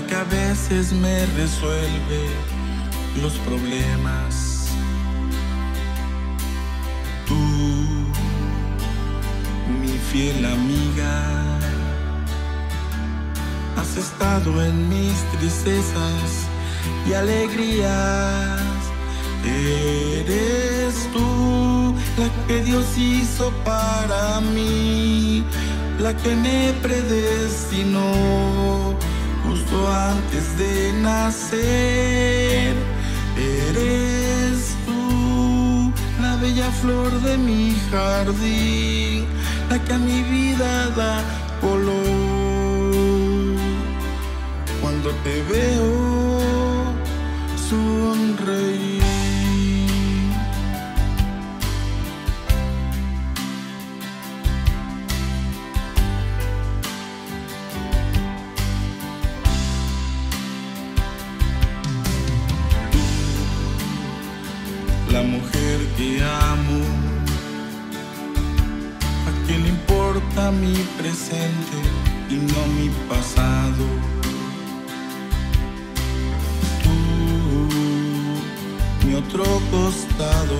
la que a veces me resuelve los problemas. Tú, mi fiel amiga, has estado en mis tristezas y alegrías. Eres tú la que Dios hizo para mí, la que me predestinó justo antes de nacer. Eres tú la bella flor de mi jardín, la que a mi vida da color. Cuando te veo sonreír. La mujer que amo. A quien le importa mi presente y no mi pasado. Tú, mi otro costado.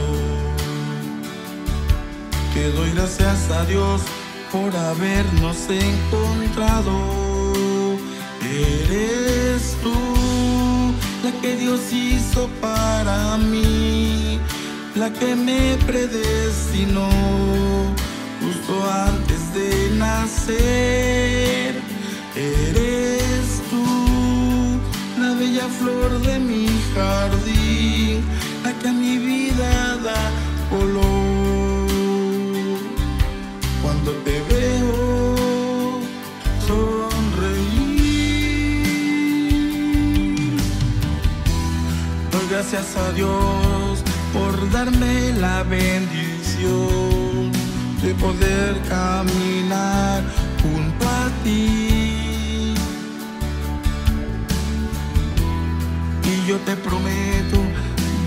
Te doy gracias a Dios por habernos encontrado. Eres tú la que Dios hizo para mí, la que me predestinó justo antes de nacer. Eres tú, la bella flor de mi jardín, la que a mi vida da color. Cuando te veo sonreír. Doy gracias a Dios por darme la bendición de poder caminar junto a ti. Y yo te prometo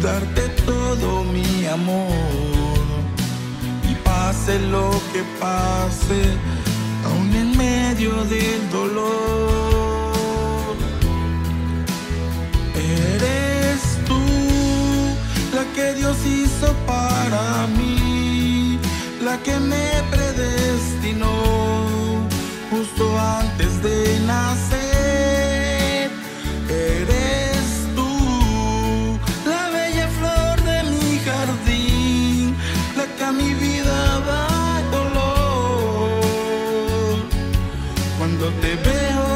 darte todo mi amor. Y pase lo que pase, aún en medio del dolor. Hizo para mí, la que me predestinó justo antes de nacer. Eres tú, la bella flor de mi jardín, la que a mi vida da dolor. Cuando te veo,